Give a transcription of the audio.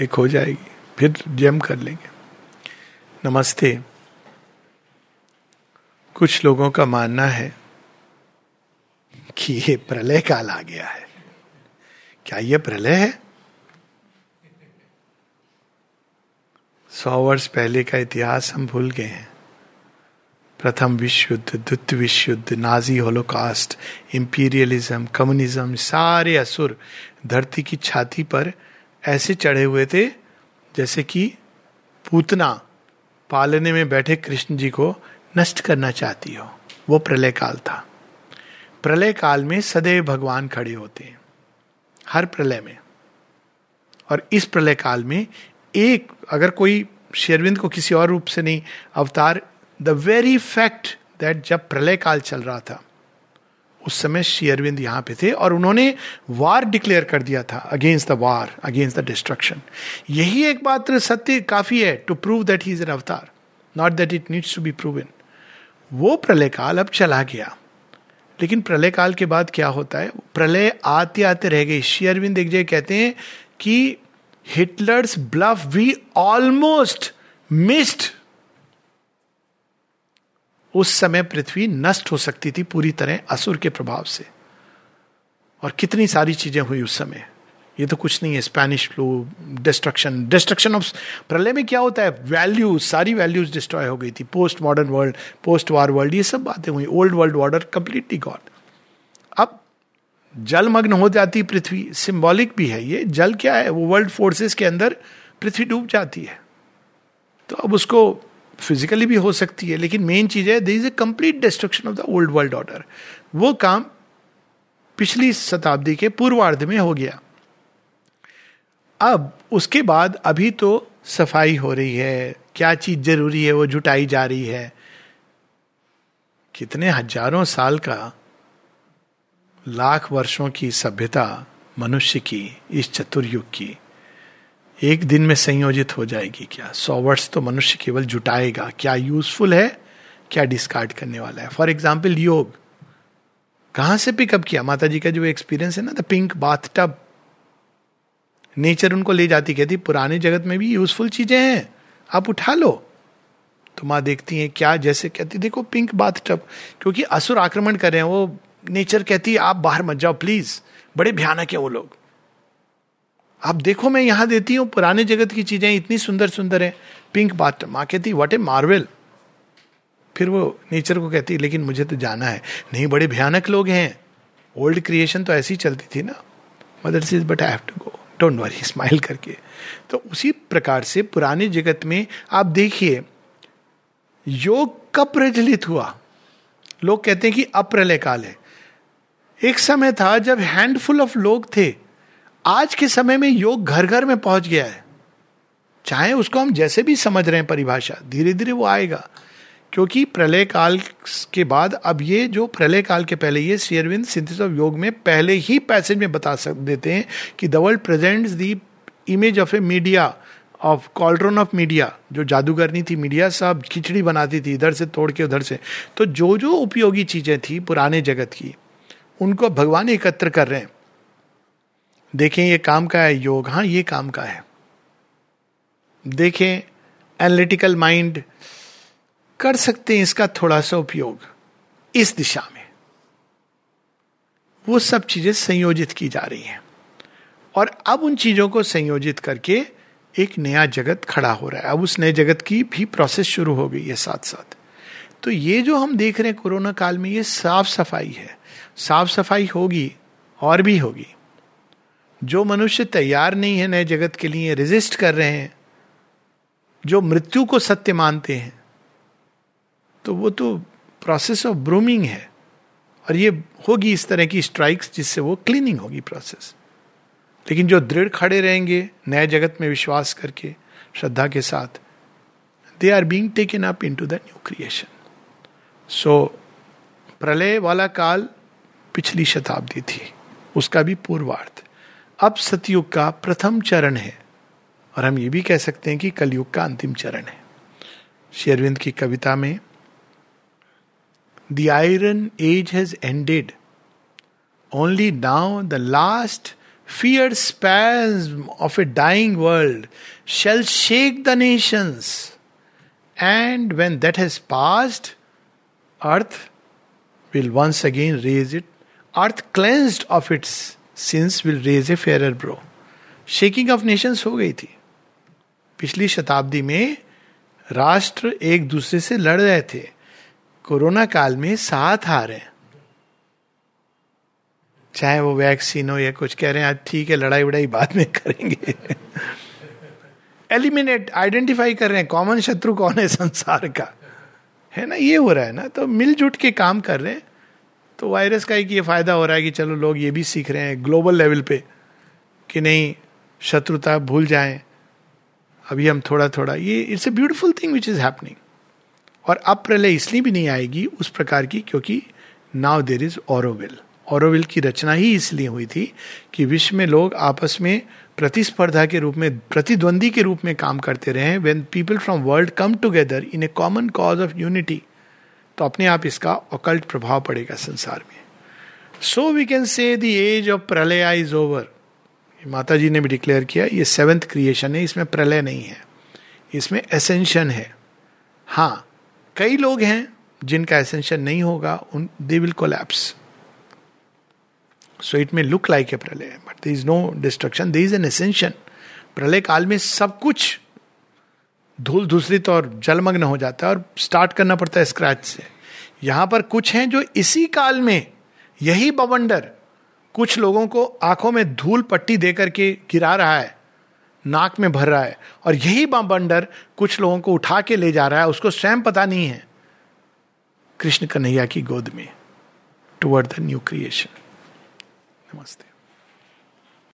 एक हो जाएगी, फिर जम कर लेंगे। नमस्ते। कुछ लोगों का मानना है कि ये प्रलय काल आ गया है। क्या ये प्रलय है? सौ वर्ष पहले का इतिहास हम भूल गए हैं। प्रथम विश्व युद्ध द्वितीय विश्व युद्ध नाजी होलोकास्ट इंपीरियलिज्म कम्युनिज्म, सारे असुर धरती की छाती पर ऐसे चढ़े हुए थे जैसे कि पूतना पालने में बैठे कृष्ण जी को नष्ट करना चाहती हो। वो प्रलय काल था। प्रलय काल में सदैव भगवान खड़े होते हैं, हर प्रलय में। और इस प्रलय काल में एक, अगर कोई शेरविंद को किसी और रूप से नहीं, अवतार द वेरी फैक्ट दैट जब प्रलय काल चल रहा था उस समय श्री अरविंद यहाँ पे थे और उन्होंने वार डिक्लेयर कर दिया था against the war against the destruction यही एक बात सत्य काफ़ी है to prove that he is an avatar not that it needs to be proven वो प्रलय काल अब चला गया। लेकिन प्रलय काल के बाद क्या होता है? प्रलय आते आते रह गई श्री अरविंद एक जगह कहते हैं कि Hitler's bluff we almost missed उस समय पृथ्वी नष्ट हो सकती थी पूरी तरह असुर के प्रभाव से। और कितनी सारी चीज़ें हुई उस समय। ये तो कुछ नहीं है Spanish flu destruction destruction of प्रलय में क्या होता है? वैल्यूज़ सारी वैल्यूज़ डिस्ट्रॉय हो गई थी। Post modern world post war world ये सब बातें हुई। Old world order completely god अब जलमग्न हो जाती पृथ्वी। सिंबॉलिक भी है ये। जल क्या है? वो वर्ल्ड फोर्सेस के अंदर पृथ्वी डूब जाती है। तो अब उसको फिजिकली भी हो सकती है, लेकिन मेन चीज़ है there is a complete destruction of the old world order वो काम पिछली शताब्दी के पूर्वार्ध में हो गया। अब उसके बाद अभी तो सफ़ाई हो रही है। क्या चीज़ ज़रूरी है? वो जुटाई जा रही है। कितने हज़ारों साल का, लाख वर्षों की सभ्यता मनुष्य की, इस चतुर्युग की। एक दिन में संयोजित हो जाएगी क्या? सौ वर्ष तो मनुष्य केवल जुटाएगा। क्या यूजफुल है? क्या डिस्कार्ड करने वाला है? फॉर एग्ज़ाम्पल योग। कहाँ से पिकअप किया? माता जी का जो एक्सपीरियंस है ना the pink bathtub nature उनको ले जाती, कहती, पुराने जगत में भी यूजफुल चीज़ें हैं। आप उठा लो। तो माँ देखती हैं, क्या? जैसे कहती, देखो पिंक बाथ टब क्योंकि असुर आक्रमण कर रहे हैं, वो नेचर कहती, आप बाहर मत जाओ प्लीज़ बड़े भयानक है वो लोग। आप देखो, मैं यहाँ देती हूँ, पुराने जगत की चीज़ें इतनी सुंदर सुंदर है। पिंक बाथ माँ कहती वट ए मार्वेल फिर वो नेचर को कहती, लेकिन मुझे तो जाना है। नहीं, बड़े भयानक लोग हैं। ओल्ड क्रिएशन तो ऐसी चलती थी ना। Mother says but I have to go don't worry smile करके। तो उसी प्रकार से पुराने जगत में आप देखिए, योग कब प्रचलित हुआ? लोग कहते हैं कि अप्रलय काल है। एक समय था जब हैंडफुल ऑफ़ लोग थे। आज के समय में योग घर घर में पहुँच गया है। चाहे उसको हम जैसे भी समझ रहे हैं परिभाषा धीरे धीरे वो आएगा। क्योंकि प्रलय काल के बाद अब ये जो प्रलय काल के पहले, ये शेयरविंद सिंथिस ऑफ़ योग में पहले ही पैसेज में बता सक, देते हैं कि the world presents the image of a Medea of cauldron of Medea जो जादूगरनी थी मीडिया सब खिचड़ी बनाती थी, इधर से तोड़ के उधर से। तो जो जो उपयोगी चीज़ें थी पुराने जगत की, उनको भगवान एकत्र कर रहे हैं। देखें ये काम का है योग हाँ ये काम का है। देखें एनालिटिकल माइंड कर सकते हैं इसका थोड़ा सा उपयोग, इस दिशा में। वो सब चीज़ें संयोजित की जा रही हैं। और अब उन चीज़ों को संयोजित करके एक नया जगत खड़ा हो रहा है। अब उस नए जगत की भी प्रोसेस शुरू हो गई है साथ साथ तो ये जो हम देख रहे हैं कोरोना काल में, ये साफ़ सफ़ाई है। साफ़ सफ़ाई होगी, और भी होगी। जो मनुष्य तैयार नहीं है नए जगत के लिए रेजिस्ट कर रहे हैं, जो मृत्यु को सत्य मानते हैं तो वो तो प्रोसेस ऑफ़ ब्रूमिंग है। और ये होगी इस तरह की स्ट्राइक्स जिससे वो क्लीनिंग होगी प्रोसेस लेकिन जो दृढ़ खड़े रहेंगे, नए जगत में विश्वास करके, श्रद्धा के साथ they are being taken up into the new creation so प्रलय वाला काल पिछली शताब्दी थी, उसका भी पूर्वार्थ अब सतयुग का प्रथम चरण है। और हम ये भी कह सकते हैं कि कलयुग का अंतिम चरण है। शेरविंद की कविता में the iron age has ended only now the last fierce spasm of a dying world shall shake the nations and when that has passed earth will once again raise it earth cleansed of its sins will raise a fair brow shaking of nations हो गई थी। पिछली शताब्दी में राष्ट्र एक दूसरे से लड़ रहे थे। कोरोना काल में साथ आ रहे चाहे वो वैक्सीन हो या कुछ कह रहे हैं, आज ठीक है, लड़ाई वड़ाई बाद में करेंगे। एलिमिनेट आइडेंटिफाई कर रहे हैं कॉमन शत्रु कौन है संसार का? है ना, ये हो रहा है ना तो मिलजुट के काम कर रहे हैं। तो वायरस का एक ये फ़ायदा हो रहा है कि चलो लोग ये भी सीख रहे हैं ग्लोबल लेवल पे कि नहीं, शत्रुता भूल जाएँ। अभी हम थोड़ा थोड़ा ये it's a beautiful thing which is happening और अब प्रलय इसलिए भी नहीं आएगी उस प्रकार की क्योंकि now there is Auroville Auroville की रचना ही इसलिए हुई थी कि विश्व में लोग आपस में प्रतिस्पर्धा के रूप में, प्रतिद्वंदी के रूप में काम करते रहे when people from world come together in a common cause of unity तो अपने आप इसका अकल्ट प्रभाव पड़ेगा संसार में। So we can say age of pralaya is over Mata ji ने भी डिक्लेयर किया, ये सेवेंथ क्रिएशन है, इसमें प्रलय नहीं है। इसमें एसेंशन है। हाँ कई लोग हैं जिनका एसेंशन नहीं होगा, उन they will collapse so it may look like a pralaya but there is no destruction there is an ascension प्रलय काल में सब कुछ धूल दूसरित और जलमग्न हो जाता है और स्टार्ट करना पड़ता है स्क्रैच से। यहाँ पर कुछ हैं जो इसी काल में, यही बवंडर, कुछ लोगों को आँखों में धूल पट्टी दे करके गिरा रहा है, नाक में भर रहा है और यही बवंडर कुछ लोगों को उठा के ले जा रहा है, उसको स्वयं पता नहीं है। कृष्ण कन्हैया की गोद में टुवर्ड द न्यू क्रिएशन नमस्ते।